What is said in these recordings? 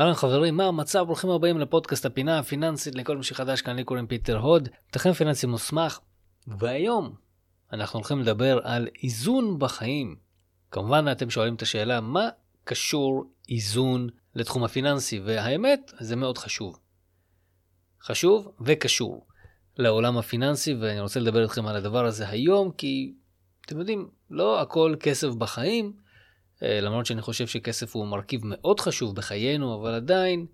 אהלן חברים, מה המצב? ברוכים הבאים לפודקאסט הפינה הפיננסית לכל מי שחדש כאן לי קוראים פיטר הוד, מתכנן פיננסי מוסמך, והיום אנחנו הולכים לדבר על איזון בחיים. כמובן אתם שואלים את השאלה, מה קשור איזון לתחום הפיננסי? והאמת, זה מאוד חשוב. חשוב וקשור לעולם הפיננסי, ואני רוצה לדבר איתכם על הדבר הזה היום, כי אתם יודעים, לא הכל כסף בחיים, למרות שאני חושב שכסף הוא מרכיב מאוד חשוב בחיינו, אבל עדיין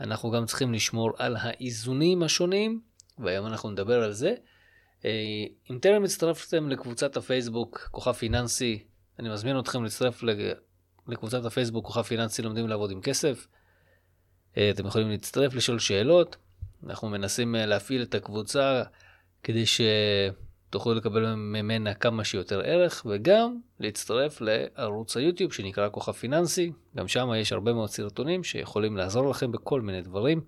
אנחנו גם צריכים לשמור על האיזונים השונים, והיום אנחנו נדבר על זה. אה, אם טרם הצטרפתם לקבוצת הפייסבוק כוכב פיננסי, אני מזמין אתכם להצטרף לקבוצת הפייסבוק כוכב פיננסי לומדים לעבוד עם כסף. אה, אתם יכולים להצטרף, לשאול שאלות. אנחנו מנסים להפעיל את הקבוצה כדי ש... תוכלו לקבל ממנה כמה שיותר ערך, וגם להצטרף לערוץ היוטיוב שנקרא כוכב פיננסי. גם שם יש הרבה מאוד סרטונים שיכולים לעזור לכם בכל מיני דברים.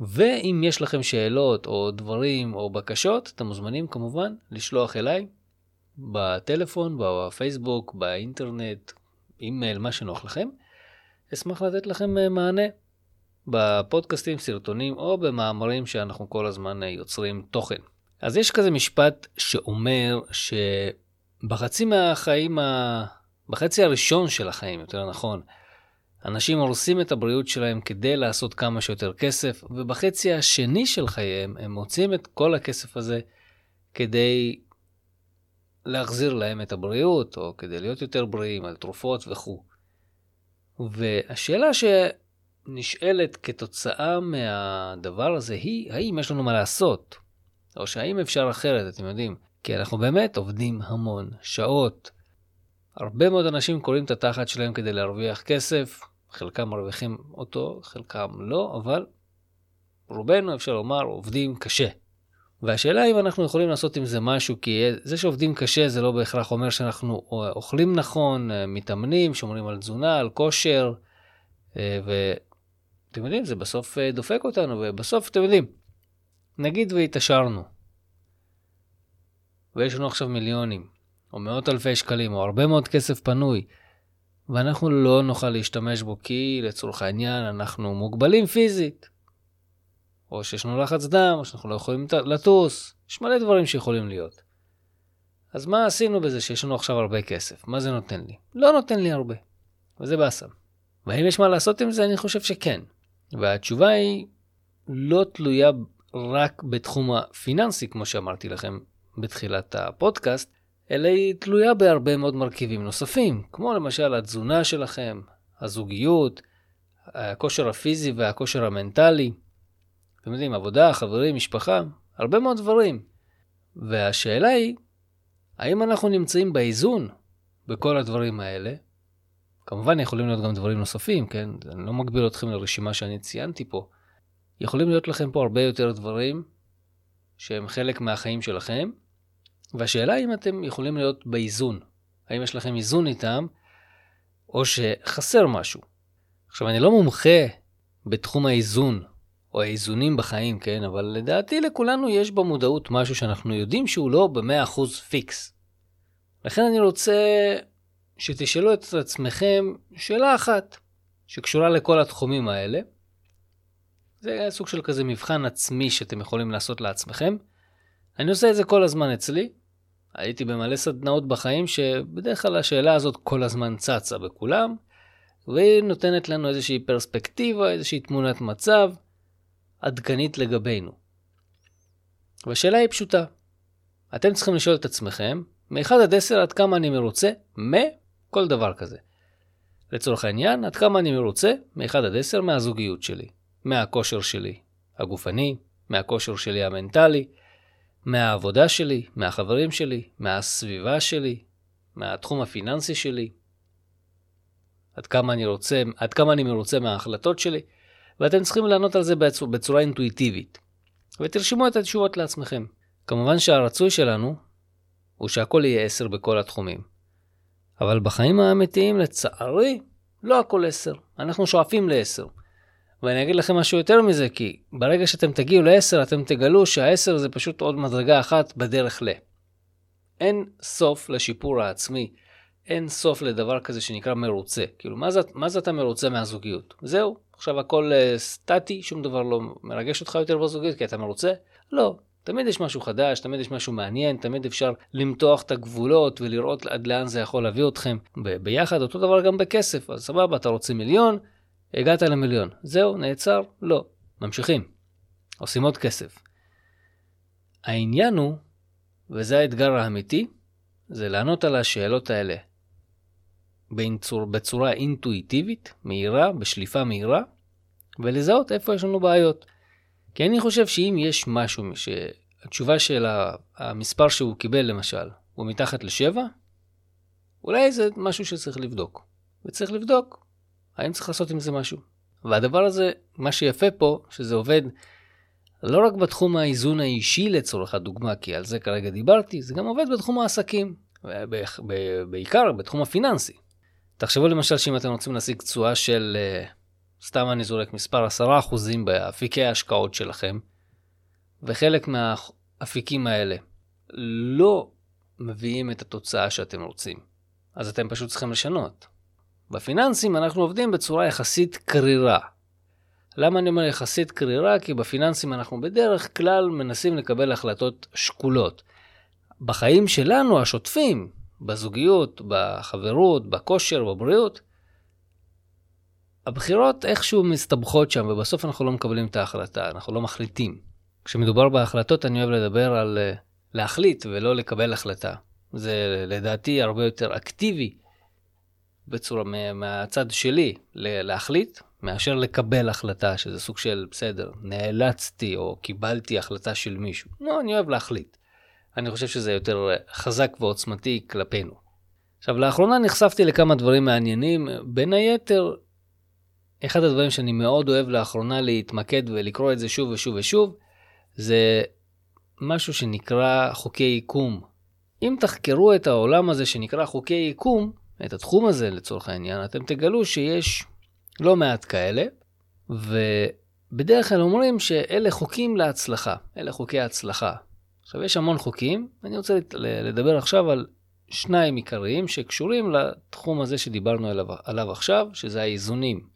ואם יש לכם שאלות או דברים או בקשות, אתם מוזמנים כמובן לשלוח אליי בטלפון, בפייסבוק, באינטרנט, אימייל, מה שנוח לכם. אשמח לתת לכם אה, מענה בפודקאסטים, סרטונים או במאמרים שאנחנו כל הזמן אה, יוצרים תוכן. אז יש כזה משפט שאומר שבחצי מהחיים, ה... בחצי הראשון של החיים, יותר נכון, אנשים הורסים את הבריאות שלהם כדי לעשות כמה שיותר כסף, ובחצי השני של חייהם הם מוצאים את כל הכסף הזה כדי להחזיר להם את הבריאות, או כדי להיות יותר בריאים, על תרופות וכו'. והשאלה שנשאלת כתוצאה מהדבר הזה היא, האם יש לנו מה לעשות? או שהאם אפשר אחרת, אתם יודעים. כי אנחנו באמת עובדים המון שעות. הרבה מאוד אנשים קוראים את התחת שלהם כדי להרוויח כסף, חלקם מרוויחים אותו, חלקם לא, אבל רובנו, אפשר לומר, עובדים קשה. והשאלה אם אנחנו יכולים לעשות עם זה משהו, כי זה שעובדים קשה זה לא בהכרח אומר שאנחנו אוכלים נכון, מתאמנים, שומרים על תזונה, על כושר, ואתם יודעים, זה בסוף דופק אותנו, ובסוף, אתם יודעים, נגיד והתעשרנו, ויש לנו עכשיו מיליונים, או מאות אלפי שקלים, או הרבה מאוד כסף פנוי, ואנחנו לא נוכל להשתמש בו כי לצורך העניין אנחנו מוגבלים פיזית, או שיש לנו לחץ דם, או שאנחנו לא יכולים לטוס, יש מלא דברים שיכולים להיות. אז מה עשינו בזה שיש לנו עכשיו הרבה כסף? מה זה נותן לי? לא נותן לי הרבה, וזה באסם. והאם יש מה לעשות עם זה? אני חושב שכן. והתשובה היא לא תלויה רק בתחום הפיננסי, כמו שאמרתי לכם בתחילת הפודקאסט, אלא היא תלויה בהרבה מאוד מרכיבים נוספים, כמו למשל התזונה שלכם, הזוגיות, הכושר הפיזי והכושר המנטלי. אתם יודעים, עבודה, חברים, משפחה, הרבה מאוד דברים. והשאלה היא, האם אנחנו נמצאים באיזון בכל הדברים האלה? כמובן יכולים להיות גם דברים נוספים, כן? אני לא מגביל אתכם לרשימה שאני ציינתי פה. יכולים להיות לכם פה הרבה יותר דברים שהם חלק מהחיים שלכם, והשאלה אם אתם יכולים להיות באיזון. האם יש לכם איזון איתם, או שחסר משהו. עכשיו, אני לא מומחה בתחום האיזון, או האיזונים בחיים, כן? אבל לדעתי לכולנו יש במודעות משהו שאנחנו יודעים שהוא לא ב-100% פיקס. לכן אני רוצה שתשאלו את עצמכם שאלה אחת, שקשורה לכל התחומים האלה, זה סוג של כזה מבחן עצמי שאתם יכולים לעשות לעצמכם. אני עושה את זה כל הזמן אצלי. הייתי במלא סדנאות בחיים שבדרך כלל השאלה הזאת כל הזמן צצה בכולם, והיא נותנת לנו איזושהי פרספקטיבה, איזושהי תמונת מצב עדכנית לגבינו. והשאלה היא פשוטה. אתם צריכים לשאול את עצמכם, מ-1 עד 10 עד כמה אני מרוצה מכל דבר כזה. לצורך העניין, עד כמה אני מרוצה מ-1 עד 10 מהזוגיות שלי. מהכושר שלי הגופני, מהכושר שלי המנטלי, מהעבודה שלי, מהחברים שלי, מהסביבה שלי, מהתחום הפיננסי שלי, עד כמה אני רוצה, עד כמה אני מרוצה מההחלטות שלי, ואתם צריכים לענות על זה בצורה, בצורה אינטואיטיבית. ותרשמו את התשובות לעצמכם. כמובן שהרצוי שלנו הוא שהכל יהיה 10 בכל התחומים. אבל בחיים האמיתיים, לצערי, לא הכל 10. אנחנו שואפים ל-10. ואני אגיד לכם משהו יותר מזה, כי ברגע שאתם תגיעו ל-10, אתם תגלו שה-10 זה פשוט עוד מדרגה אחת בדרך ל. אין סוף לשיפור העצמי. אין סוף לדבר כזה שנקרא מרוצה. כאילו, מה זה, מה זה אתה מרוצה מהזוגיות? זהו, עכשיו הכל uh, סטטי, שום דבר לא מרגש אותך יותר בזוגיות כי אתה מרוצה? לא. תמיד יש משהו חדש, תמיד יש משהו מעניין, תמיד אפשר למתוח את הגבולות ולראות עד לאן זה יכול להביא אתכם ביחד. אותו דבר גם בכסף, אז סבבה, אתה רוצה מיליון, הגעת למיליון. זהו, נעצר? לא. ממשיכים. עושים עוד כסף. העניין הוא, וזה האתגר האמיתי, זה לענות על השאלות האלה בצורה, בצורה אינטואיטיבית, מהירה, בשליפה מהירה, ולזהות איפה יש לנו בעיות. כי אני חושב שאם יש משהו שהתשובה של המספר שהוא קיבל למשל הוא מתחת לשבע, אולי זה משהו שצריך לבדוק. וצריך לבדוק האם צריך לעשות עם זה משהו. והדבר הזה, מה שיפה פה, שזה עובד לא רק בתחום האיזון האישי לצורך הדוגמה, כי על זה כרגע דיברתי, זה גם עובד בתחום העסקים, בעיקר בתחום הפיננסי. תחשבו למשל שאם אתם רוצים להשיג תשואה של, אה, סתם אני זורק מספר 10% באפיקי ההשקעות שלכם, וחלק מהאפיקים האלה לא מביאים את התוצאה שאתם רוצים, אז אתם פשוט צריכים לשנות. בפיננסים אנחנו עובדים בצורה יחסית קרירה. למה אני אומר יחסית קרירה? כי בפיננסים אנחנו בדרך כלל מנסים לקבל החלטות שקולות. בחיים שלנו, השוטפים, בזוגיות, בחברות, בכושר, בבריאות, הבחירות איכשהו מסתבכות שם, ובסוף אנחנו לא מקבלים את ההחלטה, אנחנו לא מחליטים. כשמדובר בהחלטות, אני אוהב לדבר על uh, להחליט ולא לקבל החלטה. זה לדעתי הרבה יותר אקטיבי בצורה מהצד שלי להחליט, מאשר לקבל החלטה, שזה סוג של בסדר, נאלצתי או קיבלתי החלטה של מישהו. לא, אני אוהב להחליט. אני חושב שזה יותר חזק ועוצמתי כלפינו. עכשיו, לאחרונה נחשפתי לכמה דברים מעניינים, בין היתר, אחד הדברים שאני מאוד אוהב לאחרונה להתמקד ולקרוא את זה שוב ושוב ושוב, זה משהו שנקרא חוקי עיקום. אם תחקרו את העולם הזה שנקרא חוקי עיקום, את התחום הזה לצורך העניין, אתם תגלו שיש לא מעט כאלה, ובדרך כלל אומרים שאלה חוקים להצלחה, אלה חוקי הצלחה. עכשיו, יש המון חוקים, אני רוצה לדבר עכשיו על שניים עיקריים שקשורים לתחום הזה שדיברנו עליו, עליו עכשיו, שזה האיזונים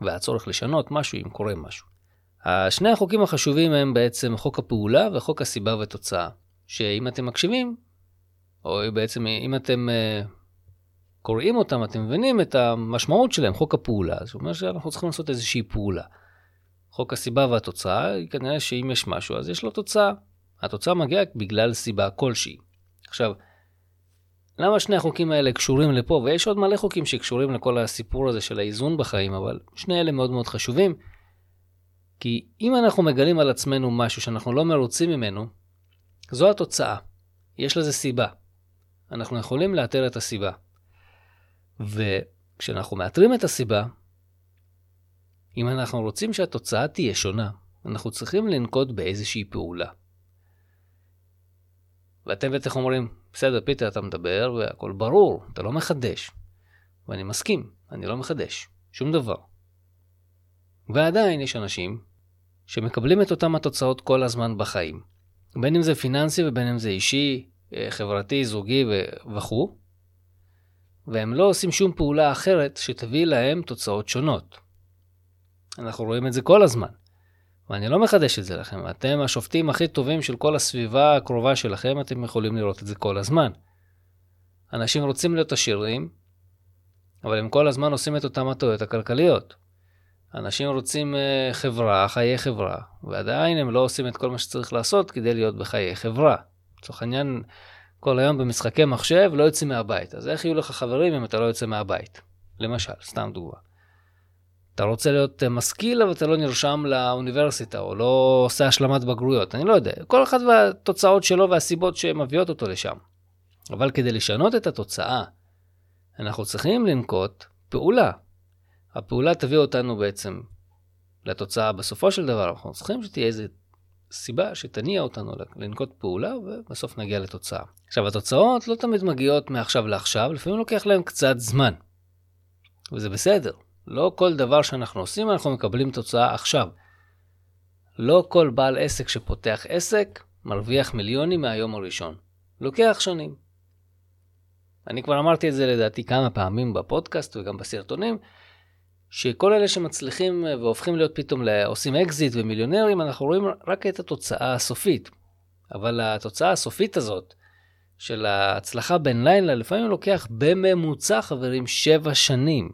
והצורך לשנות משהו אם קורה משהו. שני החוקים החשובים הם בעצם חוק הפעולה וחוק הסיבה ותוצאה, שאם אתם מקשיבים, או בעצם אם אתם uh, קוראים אותם, אתם מבינים את המשמעות שלהם, חוק הפעולה, זאת אומרת שאנחנו צריכים לעשות איזושהי פעולה. חוק הסיבה והתוצאה, כנראה שאם יש משהו אז יש לו תוצאה. התוצאה מגיעה בגלל סיבה כלשהי. עכשיו, למה שני החוקים האלה קשורים לפה? ויש עוד מלא חוקים שקשורים לכל הסיפור הזה של האיזון בחיים, אבל שני אלה מאוד מאוד חשובים. כי אם אנחנו מגלים על עצמנו משהו שאנחנו לא מרוצים ממנו, זו התוצאה. יש לזה סיבה. אנחנו יכולים לאתר את הסיבה. וכשאנחנו מאתרים את הסיבה, אם אנחנו רוצים שהתוצאה תהיה שונה, אנחנו צריכים לנקוט באיזושהי פעולה. ואתם בטח אומרים, בסדר, פיטר, אתה מדבר והכל ברור, אתה לא מחדש. ואני מסכים, אני לא מחדש, שום דבר. ועדיין יש אנשים שמקבלים את אותם התוצאות כל הזמן בחיים. בין אם זה פיננסי ובין אם זה אישי, חברתי, זוגי וכו', והם לא עושים שום פעולה אחרת שתביא להם תוצאות שונות. אנחנו רואים את זה כל הזמן. ואני לא מחדש את זה לכם, אתם השופטים הכי טובים של כל הסביבה הקרובה שלכם, אתם יכולים לראות את זה כל הזמן. אנשים רוצים להיות עשירים, אבל הם כל הזמן עושים את אותם הטעויות הכלכליות. אנשים רוצים uh, חברה, חיי חברה, ועדיין הם לא עושים את כל מה שצריך לעשות כדי להיות בחיי חברה. לצורך העניין, כל היום במשחקי מחשב לא יוצאים מהבית. אז איך יהיו לך חברים אם אתה לא יוצא מהבית? למשל, סתם דוגמה. אתה רוצה להיות אה, משכיל אבל אתה לא נרשם לאוניברסיטה או לא עושה השלמת בגרויות, אני לא יודע. כל אחד והתוצאות שלו והסיבות שמביאות אותו לשם. אבל כדי לשנות את התוצאה, אנחנו צריכים לנקוט פעולה. הפעולה תביא אותנו בעצם לתוצאה בסופו של דבר, אנחנו צריכים שתהיה איזו סיבה שתניע אותנו לנקוט פעולה ובסוף נגיע לתוצאה. עכשיו התוצאות לא תמיד מגיעות מעכשיו לעכשיו, לפעמים לוקח להם קצת זמן. וזה בסדר. לא כל דבר שאנחנו עושים אנחנו מקבלים תוצאה עכשיו. לא כל בעל עסק שפותח עסק מרוויח מיליונים מהיום הראשון. לוקח שנים. אני כבר אמרתי את זה לדעתי כמה פעמים בפודקאסט וגם בסרטונים, שכל אלה שמצליחים והופכים להיות פתאום, עושים אקזיט ומיליונרים, אנחנו רואים רק את התוצאה הסופית. אבל התוצאה הסופית הזאת, של ההצלחה בין לילה, לפעמים לוקח בממוצע, חברים, שבע שנים.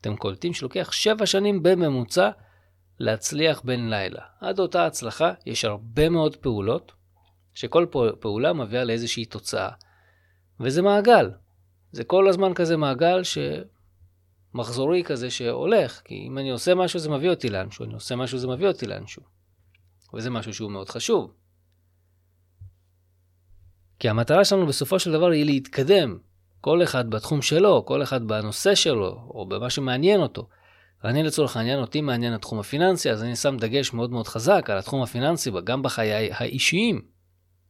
אתם קולטים שלוקח שבע שנים בממוצע להצליח בין לילה. עד אותה הצלחה יש הרבה מאוד פעולות, שכל פעולה מביאה לאיזושהי תוצאה. וזה מעגל. זה כל הזמן כזה מעגל שמחזורי כזה שהולך, כי אם אני עושה משהו זה מביא אותי לאנשהו, אני עושה משהו זה מביא אותי לאנשהו. וזה משהו שהוא מאוד חשוב. כי המטרה שלנו בסופו של דבר היא להתקדם. כל אחד בתחום שלו, כל אחד בנושא שלו, או במה שמעניין אותו. ואני לצורך העניין, אותי מעניין התחום הפיננסי, אז אני שם דגש מאוד מאוד חזק על התחום הפיננסי, גם בחיי האישיים.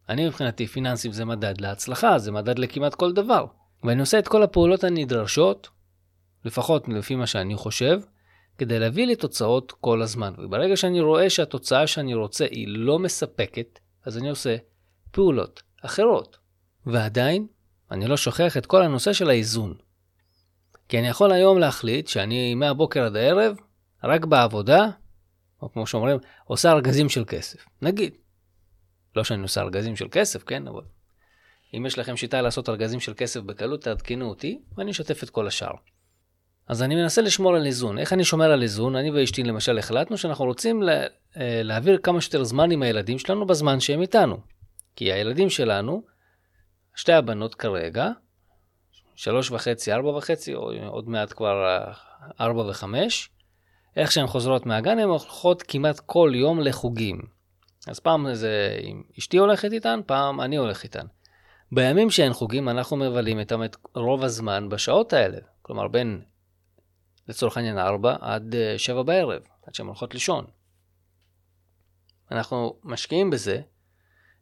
אני מבחינתי פיננסים זה מדד להצלחה, זה מדד לכמעט כל דבר. ואני עושה את כל הפעולות הנדרשות, לפחות לפי מה שאני חושב, כדי להביא לי תוצאות כל הזמן. וברגע שאני רואה שהתוצאה שאני רוצה היא לא מספקת, אז אני עושה פעולות אחרות. ועדיין, אני לא שוכח את כל הנושא של האיזון. כי אני יכול היום להחליט שאני מהבוקר עד הערב, רק בעבודה, או כמו שאומרים, עושה ארגזים של כסף. נגיד. לא שאני עושה ארגזים של כסף, כן? אבל אם יש לכם שיטה לעשות ארגזים של כסף בקלות, תעדכנו אותי, ואני אשתף את כל השאר. אז אני מנסה לשמור על איזון. איך אני שומר על איזון? אני ואשתי למשל החלטנו שאנחנו רוצים לה, אה, להעביר כמה שיותר זמן עם הילדים שלנו בזמן שהם איתנו. כי הילדים שלנו, שתי הבנות כרגע, שלוש וחצי, ארבע וחצי, או עוד מעט כבר אה, ארבע וחמש, איך שהן חוזרות מהגן, הן הולכות כמעט כל יום לחוגים. אז פעם זה אם אשתי הולכת איתן, פעם אני הולך איתן. בימים שאין חוגים, אנחנו מבלים איתם את רוב הזמן בשעות האלה. כלומר, בין, לצורך העניין, ארבע עד אה, שבע בערב, עד שהן הולכות לישון. אנחנו משקיעים בזה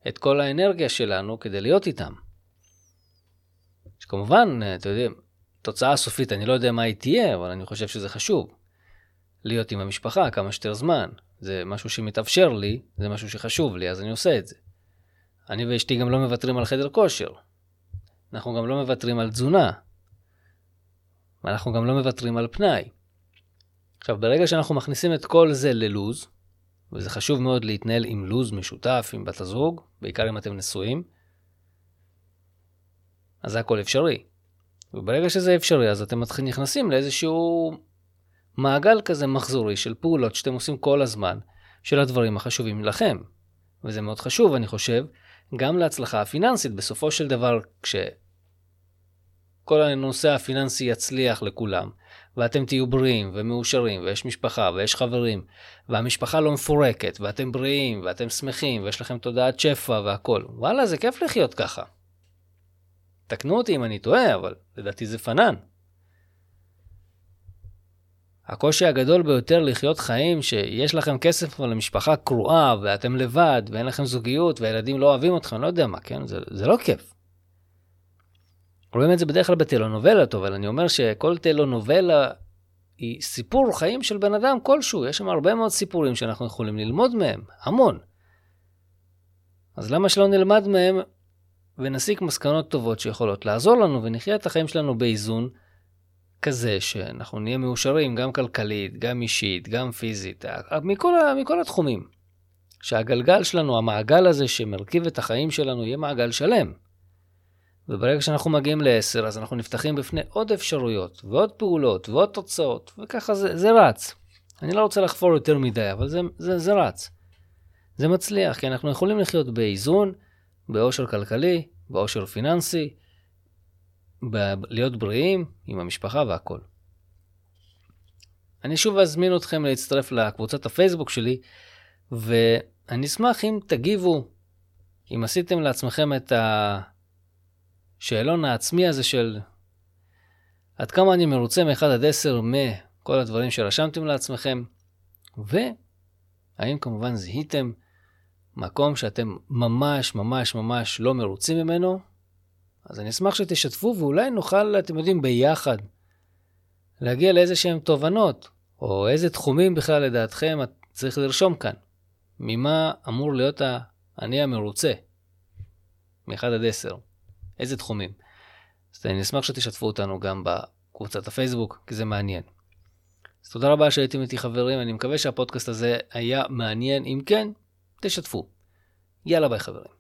את כל האנרגיה שלנו כדי להיות איתם. שכמובן, אתם יודעים, תוצאה סופית, אני לא יודע מה היא תהיה, אבל אני חושב שזה חשוב. להיות עם המשפחה כמה שיותר זמן. זה משהו שמתאפשר לי, זה משהו שחשוב לי, אז אני עושה את זה. אני ואשתי גם לא מוותרים על חדר כושר. אנחנו גם לא מוותרים על תזונה. ואנחנו גם לא מוותרים על פנאי. עכשיו, ברגע שאנחנו מכניסים את כל זה ללוז, וזה חשוב מאוד להתנהל עם לוז משותף עם בת הזוג, בעיקר אם אתם נשואים, אז זה הכל אפשרי. וברגע שזה אפשרי, אז אתם נכנסים לאיזשהו מעגל כזה מחזורי של פעולות שאתם עושים כל הזמן, של הדברים החשובים לכם. וזה מאוד חשוב, אני חושב, גם להצלחה הפיננסית. בסופו של דבר, כשכל הנושא הפיננסי יצליח לכולם, ואתם תהיו בריאים ומאושרים, ויש משפחה ויש חברים, והמשפחה לא מפורקת, ואתם בריאים, ואתם שמחים, ויש לכם תודעת שפע והכול, וואלה, זה כיף לחיות ככה. תקנו אותי אם אני טועה, אבל לדעתי זה פנן. הקושי הגדול ביותר לחיות חיים שיש לכם כסף אבל למשפחה קרועה ואתם לבד ואין לכם זוגיות והילדים לא אוהבים אתכם, לא יודע מה, כן? זה, זה לא כיף. רואים את זה בדרך כלל בטלונובלות, אבל אני אומר שכל טלונובלה היא סיפור חיים של בן אדם כלשהו, יש שם הרבה מאוד סיפורים שאנחנו יכולים ללמוד מהם, המון. אז למה שלא נלמד מהם ונסיק מסקנות טובות שיכולות לעזור לנו ונחיה את החיים שלנו באיזון כזה שאנחנו נהיה מאושרים גם כלכלית, גם אישית, גם פיזית, מכל, מכל התחומים. שהגלגל שלנו, המעגל הזה שמרכיב את החיים שלנו, יהיה מעגל שלם. וברגע שאנחנו מגיעים ל-10, אז אנחנו נפתחים בפני עוד אפשרויות, ועוד פעולות, ועוד תוצאות, וככה זה, זה רץ. אני לא רוצה לחפור יותר מדי, אבל זה, זה, זה רץ. זה מצליח, כי אנחנו יכולים לחיות באיזון, באושר כלכלי, באושר פיננסי, ב- להיות בריאים עם המשפחה והכל. אני שוב אזמין אתכם להצטרף לקבוצת הפייסבוק שלי, ואני אשמח אם תגיבו, אם עשיתם לעצמכם את השאלון העצמי הזה של עד כמה אני מרוצה מ-1 עד 10 מכל הדברים שרשמתם לעצמכם, והאם כמובן זיהיתם מקום שאתם ממש ממש ממש לא מרוצים ממנו, אז אני אשמח שתשתפו ואולי נוכל, אתם יודעים, ביחד להגיע לאיזה שהן תובנות, או איזה תחומים בכלל לדעתכם את צריך לרשום כאן. ממה אמור להיות האני המרוצה? מ-1 עד 10. איזה תחומים? אז אני אשמח שתשתפו אותנו גם בקבוצת הפייסבוק, כי זה מעניין. אז תודה רבה שהייתם איתי חברים, אני מקווה שהפודקאסט הזה היה מעניין, אם כן, תשתפו. יאללה ביי חברים.